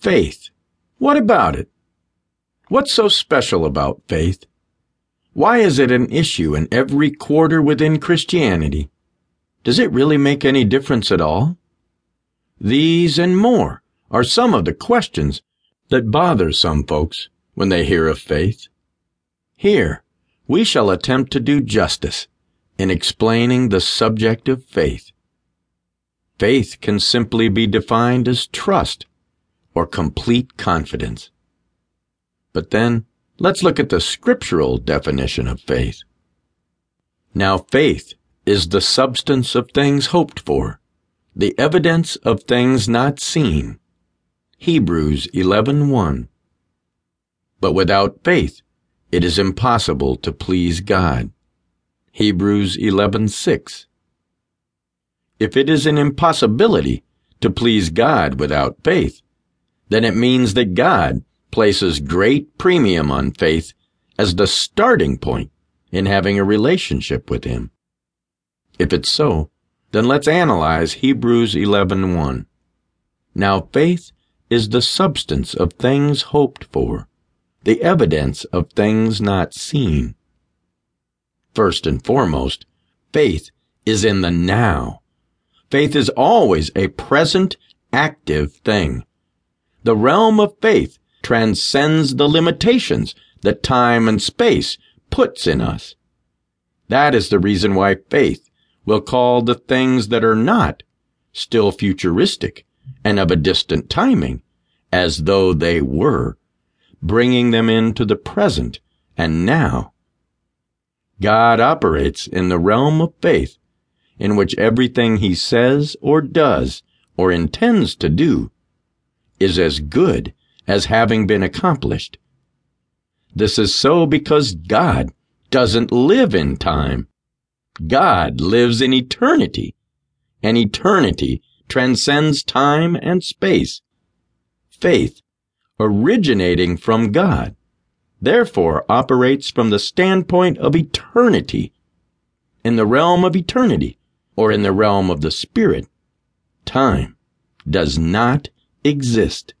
Faith. What about it? What's so special about faith? Why is it an issue in every quarter within Christianity? Does it really make any difference at all? These and more are some of the questions that bother some folks when they hear of faith. Here, we shall attempt to do justice in explaining the subject of faith. Faith can simply be defined as trust or complete confidence. But then, let's look at the scriptural definition of faith. Now, faith is the substance of things hoped for, the evidence of things not seen. Hebrews 11:1. But without faith, it is impossible to please God. Hebrews 11:6. If it is an impossibility to please God without faith, then it means that God places great premium on faith as the starting point in having a relationship with Him. If it's so, then let's analyze Hebrews 11:1. Now faith is the substance of things hoped for, the evidence of things not seen. First and foremost, faith is in the now. Faith is always a present, active thing. The realm of faith transcends the limitations that time and space puts in us. That is the reason why faith will call the things that are not still futuristic and of a distant timing as though they were, bringing them into the present and now. God operates in the realm of faith in which everything he says or does or intends to do is as good as having been accomplished. This is so because God doesn't live in time. God lives in eternity, and eternity transcends time and space. Faith, originating from God, therefore operates from the standpoint of eternity. In the realm of eternity, or in the realm of the Spirit, time does not exist.